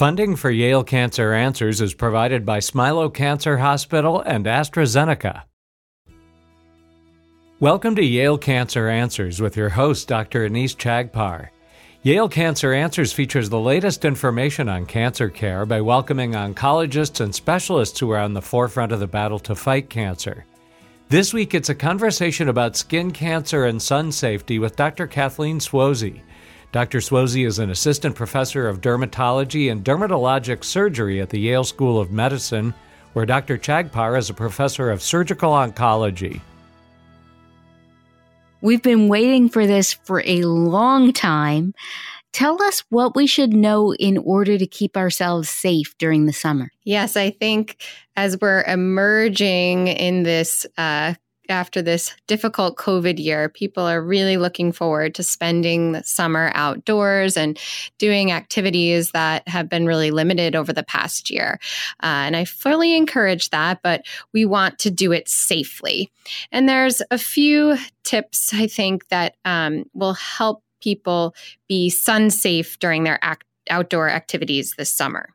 Funding for Yale Cancer Answers is provided by Smilow Cancer Hospital and AstraZeneca. Welcome to Yale Cancer Answers with your host, Dr. Anees Chagpar. Yale Cancer Answers features the latest information on cancer care by welcoming oncologists and specialists who are on the forefront of the battle to fight cancer. This week, it's a conversation about skin cancer and sun safety with Dr. Kathleen Suozzi. Dr. Suozzi is an assistant professor of dermatology and dermatologic surgery at the Yale School of Medicine, where Dr. Chagpar is a professor of surgical oncology. We've been waiting for this for a long time. Tell us what we should know in order to keep ourselves safe during the summer. Yes, I think as we're emerging in this uh, after this difficult COVID year, people are really looking forward to spending the summer outdoors and doing activities that have been really limited over the past year. Uh, and I fully encourage that, but we want to do it safely. And there's a few tips I think that um, will help people be sun safe during their act- outdoor activities this summer.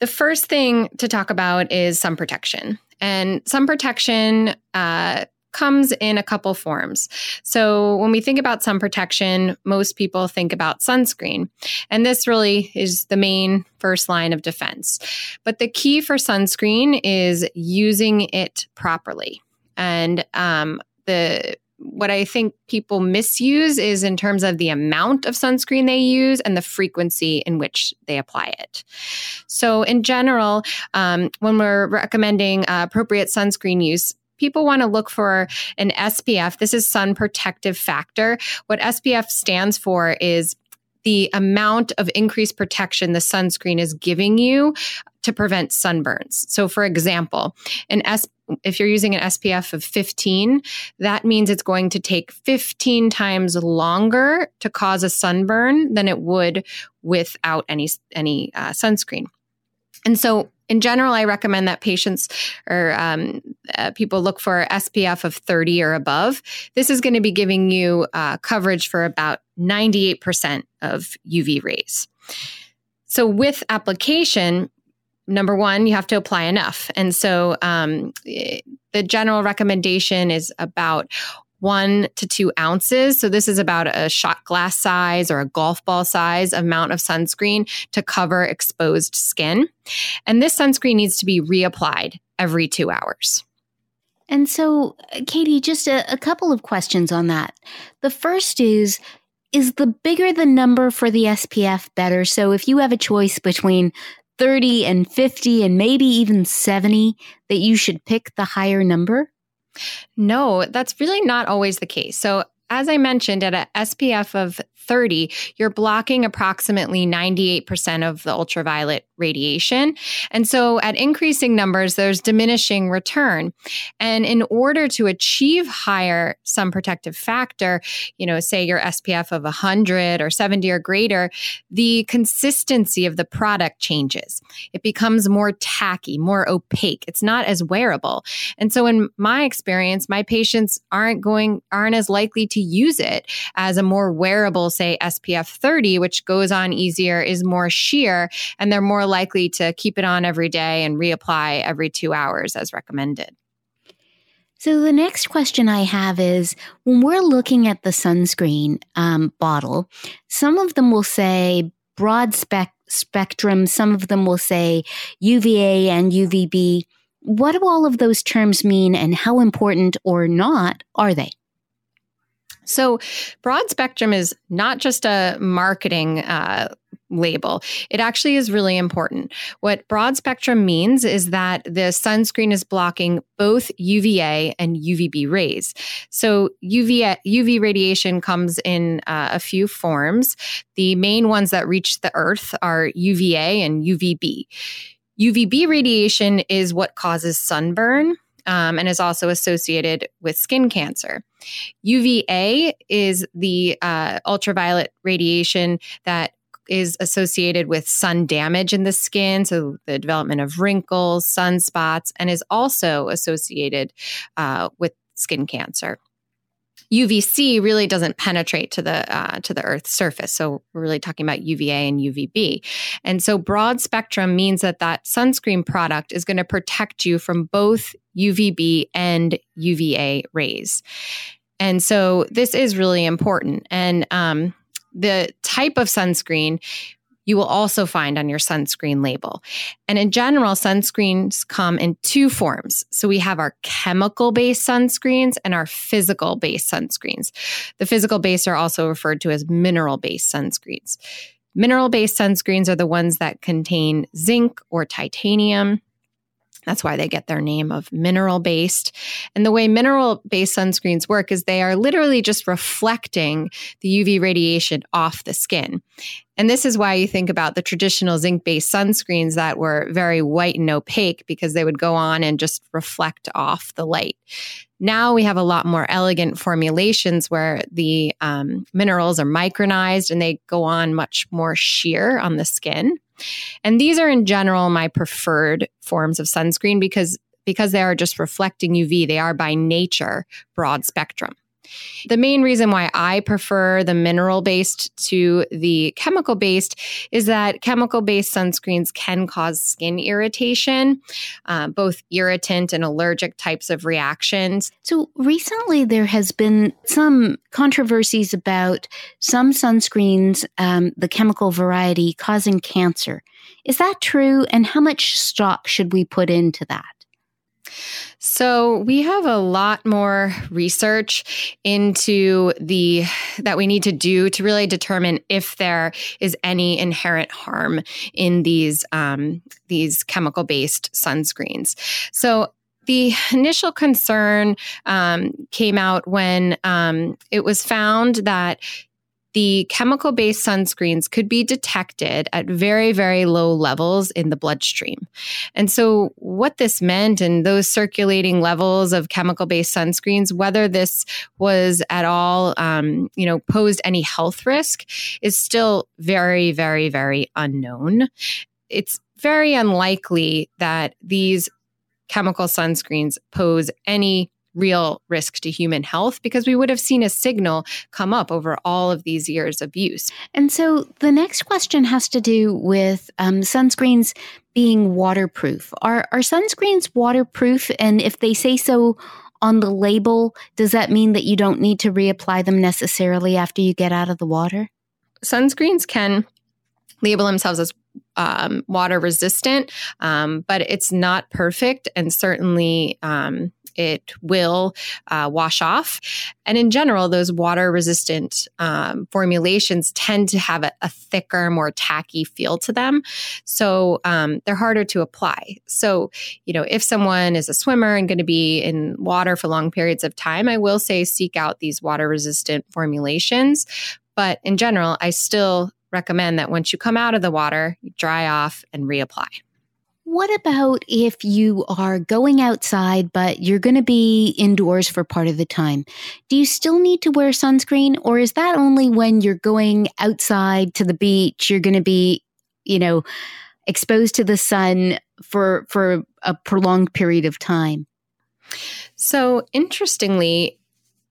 The first thing to talk about is sun protection. And sun protection uh, comes in a couple forms. So when we think about sun protection, most people think about sunscreen. And this really is the main first line of defense. But the key for sunscreen is using it properly. And um, the what I think people misuse is in terms of the amount of sunscreen they use and the frequency in which they apply it. So, in general, um, when we're recommending uh, appropriate sunscreen use, people want to look for an SPF. This is sun protective factor. What SPF stands for is the amount of increased protection the sunscreen is giving you to prevent sunburns. So, for example, an S if you're using an SPF of 15, that means it's going to take 15 times longer to cause a sunburn than it would without any any uh, sunscreen. And so, in general, I recommend that patients or um, uh, people look for SPF of 30 or above. This is going to be giving you uh, coverage for about 98% of UV rays. So, with application, number one, you have to apply enough. And so, um, the general recommendation is about one to two ounces. So this is about a shot glass size or a golf ball size amount of sunscreen to cover exposed skin. And this sunscreen needs to be reapplied every two hours. And so, Katie, just a, a couple of questions on that. The first is, is the bigger the number for the SPF better? So if you have a choice between 30 and 50 and maybe even 70, that you should pick the higher number? No, that's really not always the case. So, as I mentioned, at a SPF of 30, you're blocking approximately 98% of the ultraviolet radiation. And so at increasing numbers, there's diminishing return. And in order to achieve higher sun protective factor, you know, say your SPF of 100 or 70 or greater, the consistency of the product changes. It becomes more tacky, more opaque. It's not as wearable. And so in my experience, my patients aren't going, aren't as likely to use it as a more wearable, say SPF 30, which goes on easier, is more sheer, and they're more likely to keep it on every day and reapply every two hours as recommended. So, the next question I have is when we're looking at the sunscreen um, bottle, some of them will say broad spec- spectrum, some of them will say UVA and UVB. What do all of those terms mean, and how important or not are they? So, broad spectrum is not just a marketing uh, label. It actually is really important. What broad spectrum means is that the sunscreen is blocking both UVA and UVB rays. So, UV, UV radiation comes in uh, a few forms. The main ones that reach the earth are UVA and UVB. UVB radiation is what causes sunburn um, and is also associated with skin cancer. UVA is the uh, ultraviolet radiation that is associated with sun damage in the skin, so the development of wrinkles, sunspots, and is also associated uh, with skin cancer. UVC really doesn't penetrate to the uh, to the Earth's surface. So we're really talking about UVA and UVB. And so broad spectrum means that that sunscreen product is going to protect you from both UVB and UVA rays. And so this is really important. And um, the type of sunscreen you will also find on your sunscreen label. And in general, sunscreens come in two forms. So we have our chemical based sunscreens and our physical based sunscreens. The physical based are also referred to as mineral based sunscreens. Mineral based sunscreens are the ones that contain zinc or titanium. That's why they get their name of mineral based. And the way mineral based sunscreens work is they are literally just reflecting the UV radiation off the skin. And this is why you think about the traditional zinc based sunscreens that were very white and opaque because they would go on and just reflect off the light. Now we have a lot more elegant formulations where the um, minerals are micronized and they go on much more sheer on the skin. And these are in general my preferred forms of sunscreen because because they are just reflecting UV, they are by nature broad spectrum. The main reason why I prefer the mineral based to the chemical based is that chemical based sunscreens can cause skin irritation, uh, both irritant and allergic types of reactions. So recently, there has been some controversies about some sunscreens, um, the chemical variety, causing cancer. Is that true? And how much stock should we put into that? So we have a lot more research into the that we need to do to really determine if there is any inherent harm in these um, these chemical based sunscreens. So the initial concern um, came out when um, it was found that the chemical based sunscreens could be detected at very, very low levels in the bloodstream. And so, what this meant and those circulating levels of chemical based sunscreens, whether this was at all, um, you know, posed any health risk, is still very, very, very unknown. It's very unlikely that these chemical sunscreens pose any real risk to human health because we would have seen a signal come up over all of these years of use. And so the next question has to do with um, sunscreens being waterproof. Are, are sunscreens waterproof? And if they say so on the label, does that mean that you don't need to reapply them necessarily after you get out of the water? Sunscreens can label themselves as um, water resistant, um, but it's not perfect and certainly um, it will uh, wash off. And in general, those water resistant um, formulations tend to have a, a, thicker, more tacky feel to them. So um, they're harder to apply. So, you know, if someone is a swimmer and going to be in water for long periods of time, I will say seek out these water resistant formulations. But in general, I still recommend that once you come out of the water, dry off and reapply. What about if you are going outside, but you're going to be indoors for part of the time? Do you still need to wear sunscreen, or is that only when you're going outside to the beach? You're going to be, you know, exposed to the sun for for a prolonged period of time. So, interestingly,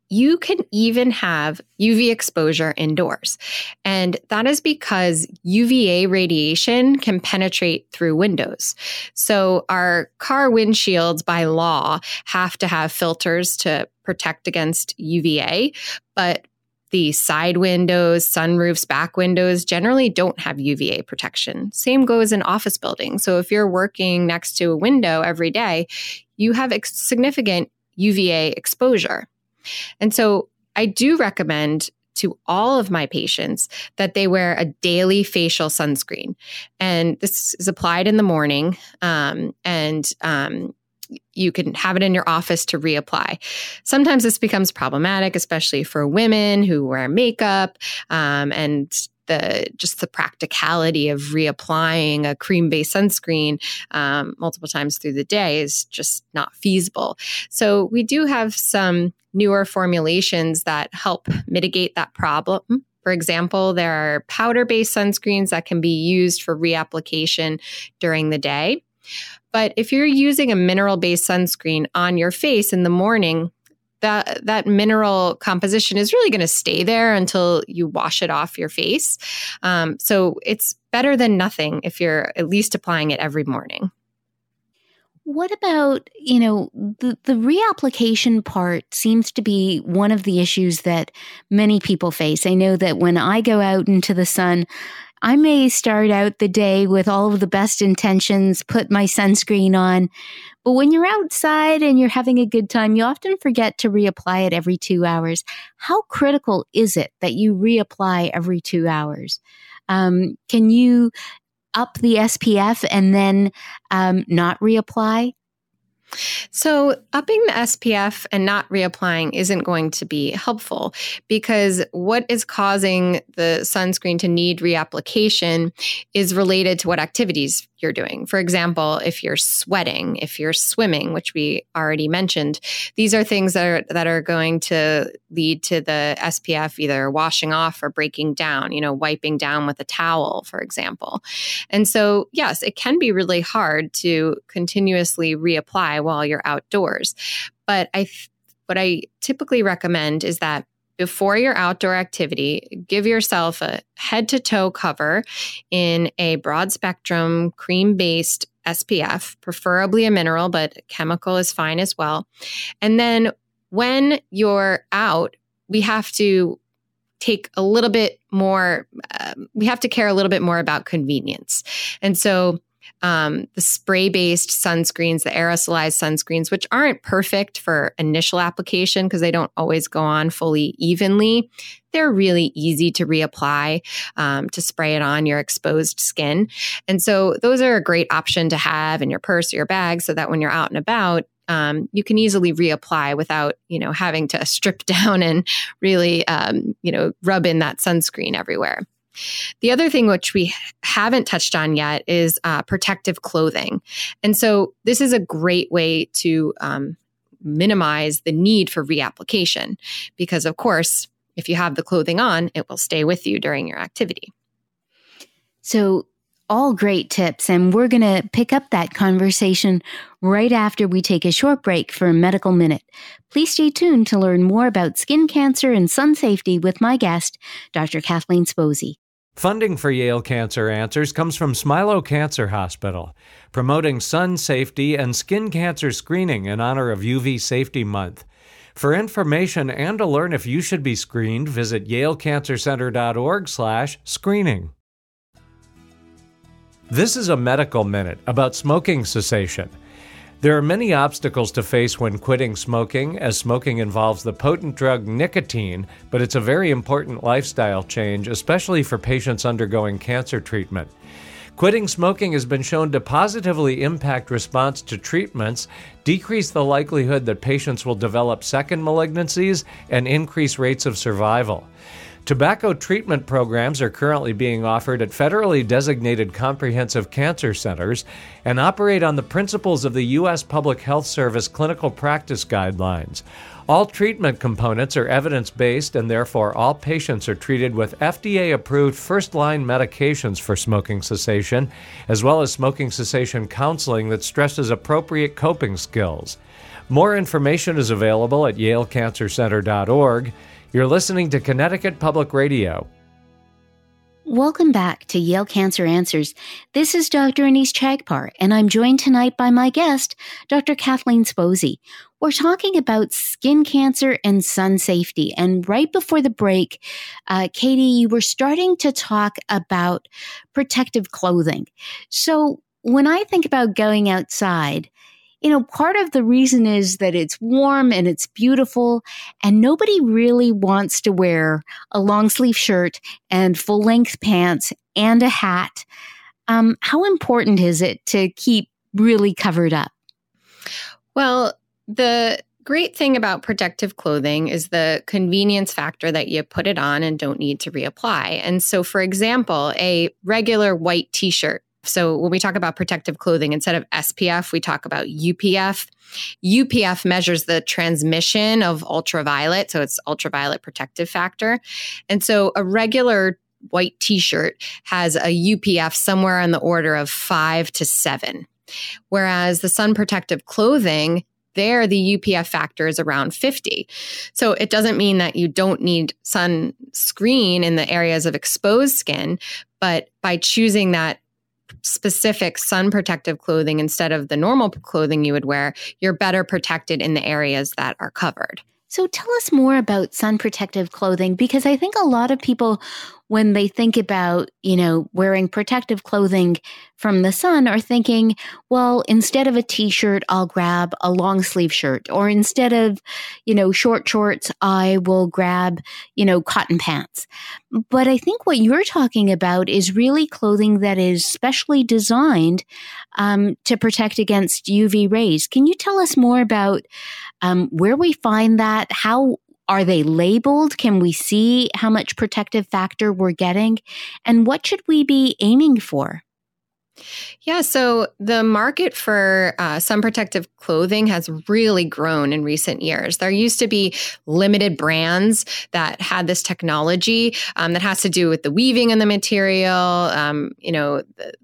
you can even have UV exposure indoors. And that is because UVA radiation can penetrate through windows. So our car windshields by law have to have filters to protect against UVA, but the side windows, sunroofs, back windows generally don't have UVA protection. Same goes in office buildings. So if you're working next to a window every day, you have significant UVA exposure. And so I do recommend to all of my patients that they wear a daily facial sunscreen. And this is applied in the morning. Um, and um, you can have it in your office to reapply. Sometimes this becomes problematic, especially for women who wear makeup um, and the just the practicality of reapplying a cream based sunscreen um, multiple times through the day is just not feasible. So we do have some newer formulations that help mitigate that problem. For example, there are powder based sunscreens that can be used for reapplication during the day. But if you're using a mineral based sunscreen on your face in the morning, that that mineral composition is really going to stay there until you wash it off your face. Um, so it's better than nothing if you're at least applying it every morning. What about, you know, the, the reapplication part seems to be one of the issues that many people face. I know that when I go out into the sun, I may start out the day with all of the best intentions, put my sunscreen on, but when you're outside and you're having a good time, you often forget to reapply it every two hours. How critical is it that you reapply every two hours? Um, can you up the SPF and then um, not reapply? So, upping the SPF and not reapplying isn't going to be helpful because what is causing the sunscreen to need reapplication is related to what activities you're doing. For example, if you're sweating, if you're swimming, which we already mentioned, these are things that are that are going to lead to the SPF either washing off or breaking down, you know, wiping down with a towel, for example. And so, yes, it can be really hard to continuously reapply while you're outdoors. But I what I typically recommend is that before your outdoor activity, give yourself a head to toe cover in a broad spectrum cream based SPF, preferably a mineral, but chemical is fine as well. And then when you're out, we have to take a little bit more, uh, we have to care a little bit more about convenience. And so um, the spray based sunscreens, the aerosolized sunscreens, which aren't perfect for initial application because they don't always go on fully evenly. They're really easy to reapply um, to spray it on your exposed skin. And so those are a great option to have in your purse or your bag so that when you're out and about, um, you can easily reapply without you know having to strip down and really um, you know rub in that sunscreen everywhere the other thing which we haven't touched on yet is uh, protective clothing. And so this is a great way to um, minimize the need for reapplication because, of course, if you have the clothing on, it will stay with you during your activity. So, all great tips. And we're going to pick up that conversation right after we take a short break for a medical minute. Please stay tuned to learn more about skin cancer and sun safety with my guest, Dr. Kathleen Suozzi. Funding for Yale Cancer Answers comes from Smilow Cancer Hospital, promoting sun safety and skin cancer screening in honor of UV Safety Month. For information and to learn if you should be screened, visit yalecancercenter.org/screening. This is a medical minute about smoking cessation. There are many obstacles to face when quitting smoking, as smoking involves the potent drug nicotine, but it's a very important lifestyle change, especially for patients undergoing cancer treatment. Quitting smoking has been shown to positively impact response to treatments, decrease the likelihood that patients will develop second malignancies, and increase rates of survival. Tobacco treatment programs are currently being offered at federally designated comprehensive cancer centers and operate on the principles of the U.S. Public Health Service clinical practice guidelines. All treatment components are evidence based, and therefore all patients are treated with FDA approved first line medications for smoking cessation, as well as smoking cessation counseling that stresses appropriate coping skills. More information is available at yalecancercenter.org. You're listening to Connecticut Public Radio. Welcome back to Yale Cancer Answers. This is Dr. Anees Chagpar, and I'm joined tonight by my guest, Dr. Kathleen Suozzi. We're talking about skin cancer and sun safety. And right before the break, uh, Katie, you were starting to talk about protective clothing. So when I think about going outside, you know, part of the reason is that it's warm and it's beautiful, and nobody really wants to wear a long sleeve shirt and full length pants and a hat. Um, how important is it to keep really covered up? Well, the great thing about protective clothing is the convenience factor that you put it on and don't need to reapply. And so, for example, a regular white t shirt so when we talk about protective clothing, instead of SPF, we talk about UPF. UPF measures the transmission of ultraviolet. So it's ultraviolet protective factor. And so a regular white t shirt has a UPF somewhere on the order of five to seven. Whereas the sun protective clothing there the UPF factor is around 50. So it doesn't mean that you don't need sunscreen in the areas of exposed skin, but by choosing that specific sun protective clothing instead of the normal clothing you would wear, you're better protected in the areas that are covered. So tell us more about sun protective clothing because I think a lot of people when they think about, you know, wearing protective clothing from the sun are thinking, well, instead of a t-shirt, I'll grab a long sleeve shirt or instead of, you know, short shorts, I will grab, you know, cotton pants. But I think what you're talking about is really clothing that is specially designed um, to protect against UV rays. Can you tell us more about um, where we find that, how are they labeled? Can we see how much protective factor we're getting? And what should we be aiming for? Yeah, so the market for uh, sun protective clothing has really grown in recent years. There used to be limited brands that had this technology um, that has to do with the weaving of the material, um, you know,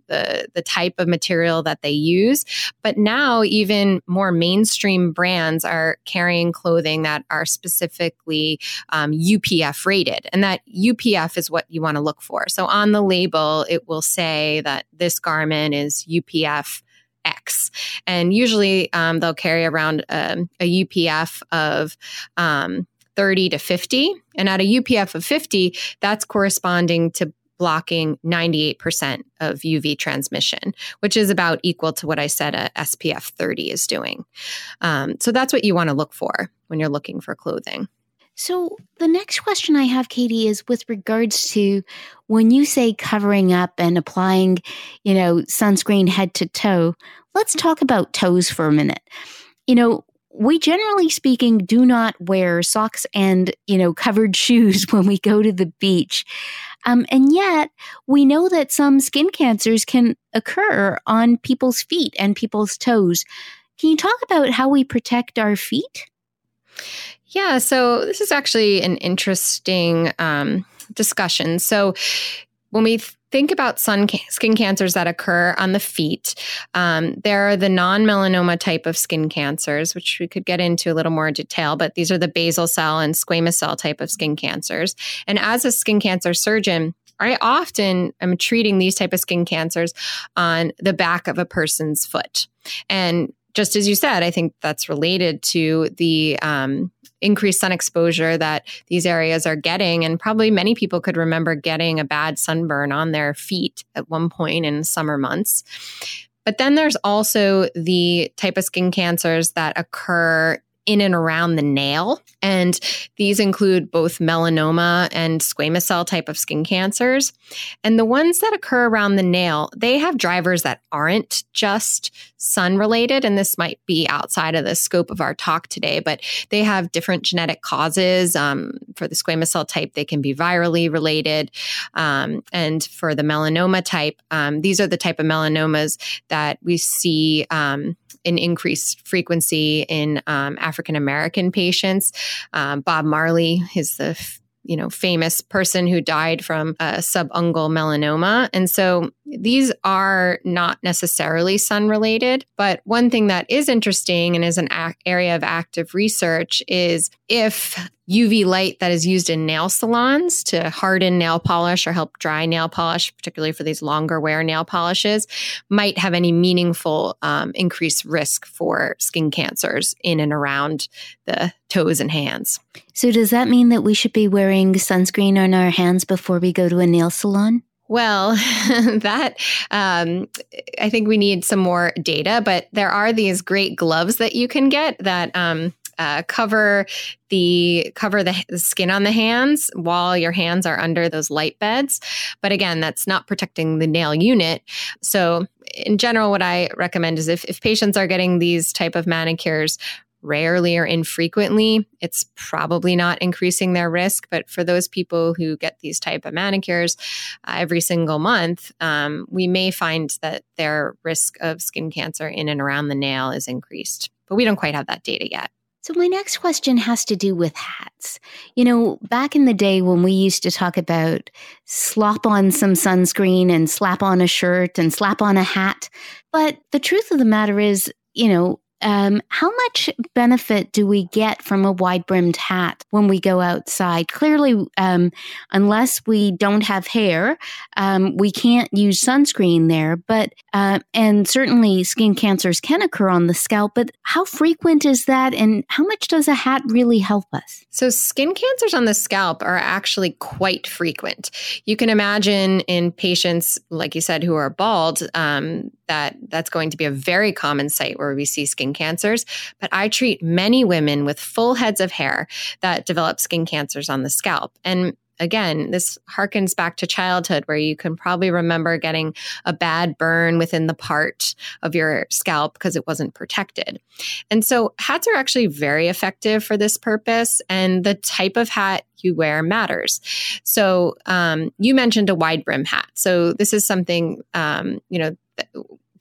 the, the type of material that they use. But now, even more mainstream brands are carrying clothing that are specifically um, UPF rated, and that UPF is what you want to look for. So on the label, it will say that this garment is UPF X. And usually um, they'll carry around um, a UPF of um, 30 to 50. And at a UPF of 50, that's corresponding to blocking 98% of UV transmission, which is about equal to what I said a SPF 30 is doing. Um, so that's what you want to look for when you're looking for clothing. So, the next question I have, Katie, is with regards to when you say covering up and applying, you know, sunscreen head to toe, let's talk about toes for a minute. You know, we generally speaking do not wear socks and, you know, covered shoes when we go to the beach. Um, and yet, we know that some skin cancers can occur on people's feet and people's toes. Can you talk about how we protect our feet? Yeah, so this is actually an interesting um, discussion. So when we think about sun ca- skin cancers that occur on the feet, um, there are the non melanoma type of skin cancers, which we could get into a little more detail, but these are the basal cell and squamous cell type of skin cancers. And as a skin cancer surgeon, I often am treating these type of skin cancers on the back of a person's foot. And just as you said, I think that's related to the um, increased sun exposure that these areas are getting. And probably many people could remember getting a bad sunburn on their feet at one point in summer months. But then there's also the type of skin cancers that occur in and around the nail. And these include both melanoma and squamous cell type of skin cancers. And the ones that occur around the nail, they have drivers that aren't just sun related. And this might be outside of the scope of our talk today, but they have different genetic causes. Um, for the squamous cell type, they can be virally related. Um, and for the melanoma type, um, these are the type of melanomas that we see um, an increased frequency in um, African American patients. Um, Bob Marley is the you know famous person who died from a subungual melanoma and so these are not necessarily sun related but one thing that is interesting and is an area of active research is if UV light that is used in nail salons to harden nail polish or help dry nail polish, particularly for these longer wear nail polishes, might have any meaningful um, increased risk for skin cancers in and around the toes and hands. So, does that mean that we should be wearing sunscreen on our hands before we go to a nail salon? Well, that um, I think we need some more data, but there are these great gloves that you can get that um, uh, cover the cover the, the, skin on the hands while your hands are under those light beds. But again that's not protecting the nail unit. So in general what i recommend is if, if patients are getting these type of manicures rarely or infrequently it's probably not increasing their risk but for those people who get these type of manicures uh, every single month um, we may find that their risk of skin cancer in and around the nail is increased but we don't quite have that data yet so, my next question has to do with hats. You know, back in the day when we used to talk about slop on some sunscreen and slap on a shirt and slap on a hat. But the truth of the matter is, you know, um, how much benefit do we get from a wide brimmed hat when we go outside? Clearly, um, unless we don't have hair, um, we can't use sunscreen there. But uh, and certainly skin cancers can occur on the scalp. But how frequent is that, and how much does a hat really help us? So, skin cancers on the scalp are actually quite frequent. You can imagine in patients, like you said, who are bald, um, that that's going to be a very common site where we see skin cancers. But I treat many women with full heads of hair that develop skin cancers on the scalp. And again, this harkens back to childhood where you can probably remember getting a bad burn within the part of your scalp because it wasn't protected. And so hats are actually very effective for this purpose. And the type of hat you wear matters. So um, you mentioned a wide brim hat. So this is something, um, you know,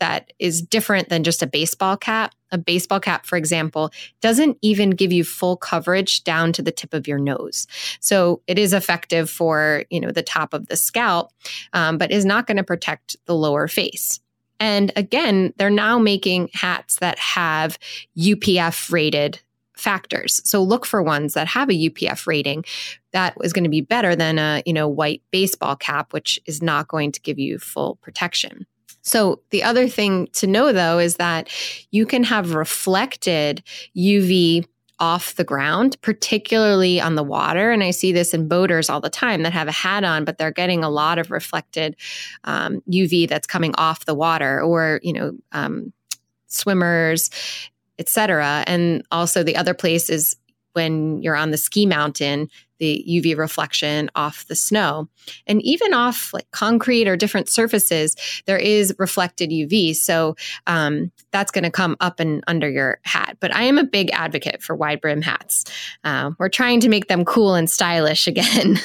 that is different than just a baseball cap. A baseball cap, for example, doesn't even give you full coverage down to the tip of your nose. So it is effective for, you know, the top of the scalp, um, but is not going to protect the lower face. And again, they're now making hats that have UPF rated factors. So look for ones that have a UPF rating that is going to be better than a, you know, white baseball cap which is not going to give you full protection. So, the other thing to know though is that you can have reflected UV off the ground, particularly on the water. And I see this in boaters all the time that have a hat on, but they're getting a lot of reflected um, UV that's coming off the water, or you know, um, swimmers, etc. And also the other place is when you're on the ski mountain, the UV reflection off the snow. And even off like concrete or different surfaces, there is reflected UV. So um, that's going to come up and under your hat. But I am a big advocate for wide brim hats. Uh, we're trying to make them cool and stylish again.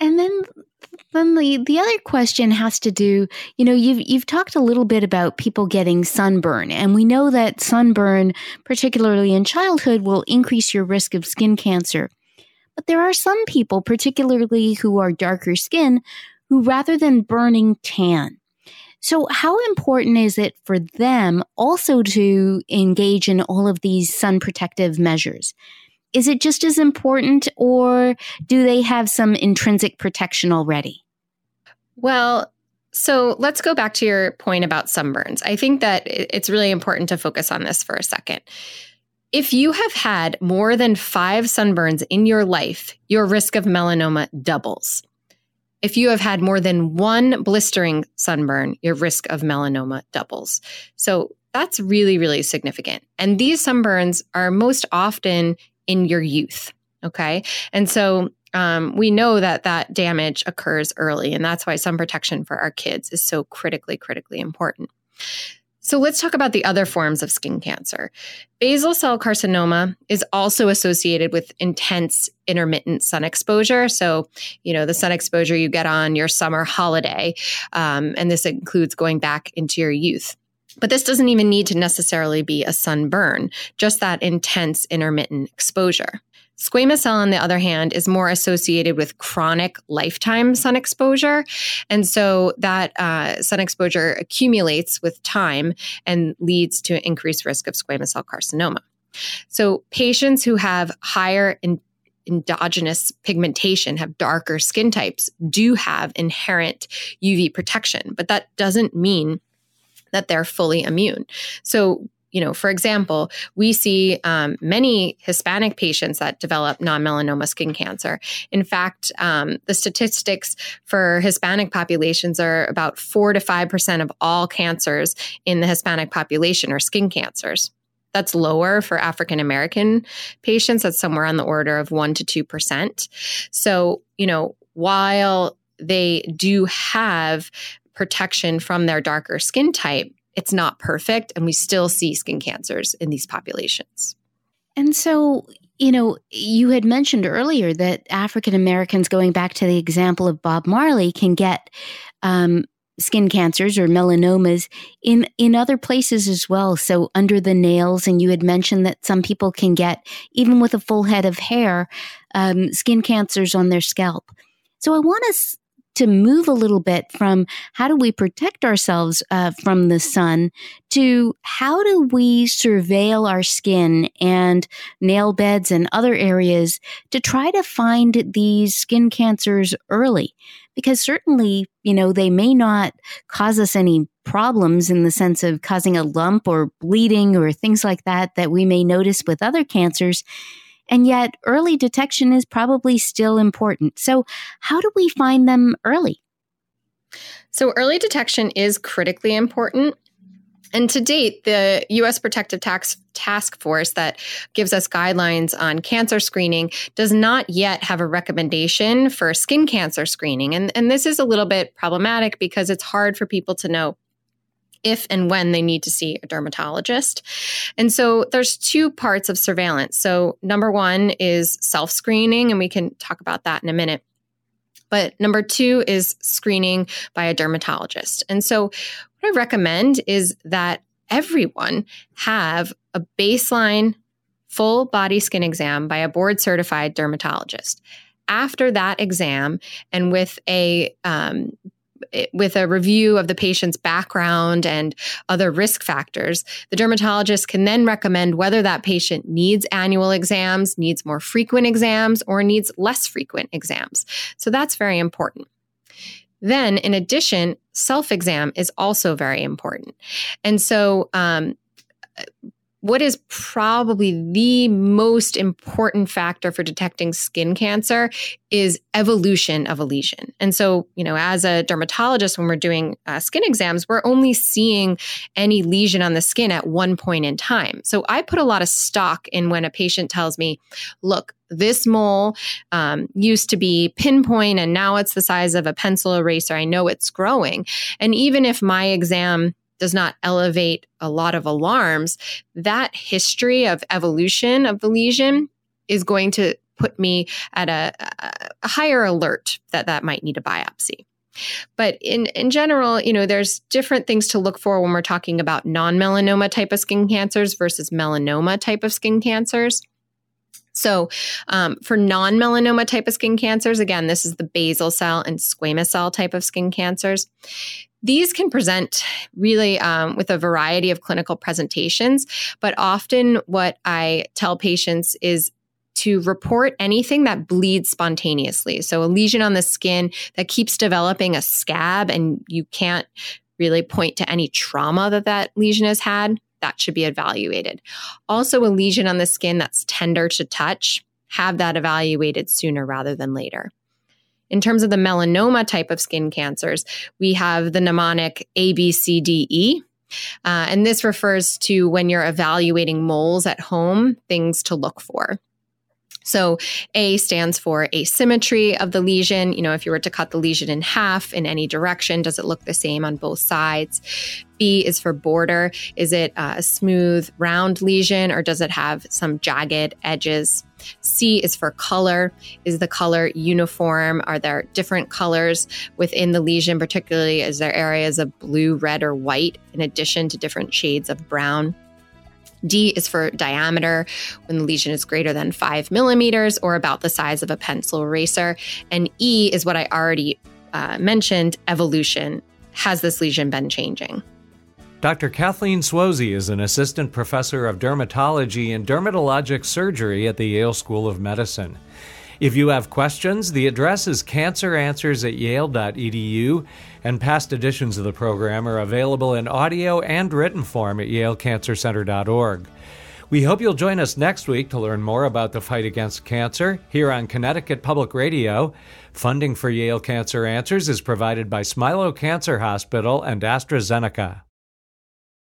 and then then the, the other question has to do, you know, you've you've talked a little bit about people getting sunburn, and we know that sunburn, particularly in childhood, will increase your risk of skin cancer. But there are some people, particularly who are darker skin, who rather than burning tan. So, how important is it for them also to engage in all of these sun protective measures? Is it just as important, or do they have some intrinsic protection already? Well, so let's go back to your point about sunburns. I think that it's really important to focus on this for a second. If you have had more than five sunburns in your life, your risk of melanoma doubles. If you have had more than one blistering sunburn, your risk of melanoma doubles. So that's really, really significant. And these sunburns are most often in your youth. Okay. And so um, we know that that damage occurs early, and that's why sun protection for our kids is so critically, critically important. So let's talk about the other forms of skin cancer. Basal cell carcinoma is also associated with intense intermittent sun exposure. So, you know, the sun exposure you get on your summer holiday, um, and this includes going back into your youth. But this doesn't even need to necessarily be a sunburn, just that intense intermittent exposure. Squamous cell, on the other hand, is more associated with chronic lifetime sun exposure. And so that uh, sun exposure accumulates with time and leads to increased risk of squamous cell carcinoma. So patients who have higher in endogenous pigmentation, have darker skin types, do have inherent UV protection, but that doesn't mean that they're fully immune. So you know, for example, we see um, many Hispanic patients that develop non melanoma skin cancer. In fact, um, the statistics for Hispanic populations are about 4 to 5% of all cancers in the Hispanic population are skin cancers. That's lower for African American patients. That's somewhere on the order of 1 to 2%. So, you know, while they do have protection from their darker skin type, it's not perfect and we still see skin cancers in these populations. And so, you know, you had mentioned earlier that African Americans, going back to the example of Bob Marley, can get um, skin cancers or melanomas in in other places as well. So under the nails, and you had mentioned that some people can get even with a full head of hair, um, skin cancers on their scalp. So I want to to move a little bit from how do we protect ourselves uh, from the sun to how do we surveil our skin and nail beds and other areas to try to find these skin cancers early because certainly, you know, they may not cause us any problems in the sense of causing a lump or bleeding or things like that that we may notice with other cancers. And yet, early detection is probably still important. So, how do we find them early? So, early detection is critically important. And to date, the U.S. Protective Tax Task Force that gives us guidelines on cancer screening does not yet have a recommendation for skin cancer screening. And, and this is a little bit problematic because it's hard for people to know if and when they need to see a dermatologist. And so there's two parts of surveillance. So number one is self-screening, and we can talk about that in a minute. But number two is screening by a dermatologist. And so what I recommend is that everyone have a baseline full body skin exam by a board certified dermatologist. After that exam, and with a um, with a review of the patient's background and other risk factors, the dermatologist can then recommend whether that patient needs annual exams, needs more frequent exams, or needs less frequent exams. So that's very important. Then, in addition, self exam is also very important. And so, um, what is probably the most important factor for detecting skin cancer is evolution of a lesion. And so, you know, as a dermatologist, when we're doing uh, skin exams, we're only seeing any lesion on the skin at one point in time. So I put a lot of stock in when a patient tells me, look, this mole um, used to be pinpoint and now it's the size of a pencil eraser. I know it's growing. And even if my exam does not elevate a lot of alarms, that history of evolution of the lesion is going to put me at a, a higher alert that that might need a biopsy. But in, in general, you know, there's different things to look for when we're talking about non-melanoma type of skin cancers versus melanoma type of skin cancers. So, um, for non melanoma type of skin cancers, again, this is the basal cell and squamous cell type of skin cancers. These can present really um, with a variety of clinical presentations, but often what I tell patients is to report anything that bleeds spontaneously. So, a lesion on the skin that keeps developing a scab and you can't really point to any trauma that that lesion has had that should be evaluated. Also, a lesion on the skin that's tender to touch, have that evaluated sooner rather than later. In terms of the melanoma type of skin cancers, we have the mnemonic ABCDE. Uh, and this refers to when you're evaluating moles at home, things to look for. So A stands for asymmetry of the lesion. You know, if you were to cut the lesion in half in any direction, does it look the same on both sides? B is for border. Is it a smooth, round lesion or does it have some jagged edges? C is for color. Is the color uniform? Are there different colors within the lesion, particularly is there areas of blue, red, or white in addition to different shades of brown? D is for diameter when the lesion is greater than five millimeters or about the size of a pencil eraser. And E is what I already uh, mentioned evolution. Has this lesion been changing? Dr. Kathleen Suozzi is an assistant professor of dermatology and dermatologic surgery at the Yale School of Medicine. If you have questions, the address is canceranswers at yale.edu, and past editions of the program are available in audio and written form at yalecancercenter.org. We hope you'll join us next week to learn more about the fight against cancer here on Connecticut Public Radio. Funding for Yale Cancer Answers is provided by Smilow Cancer Hospital and AstraZeneca.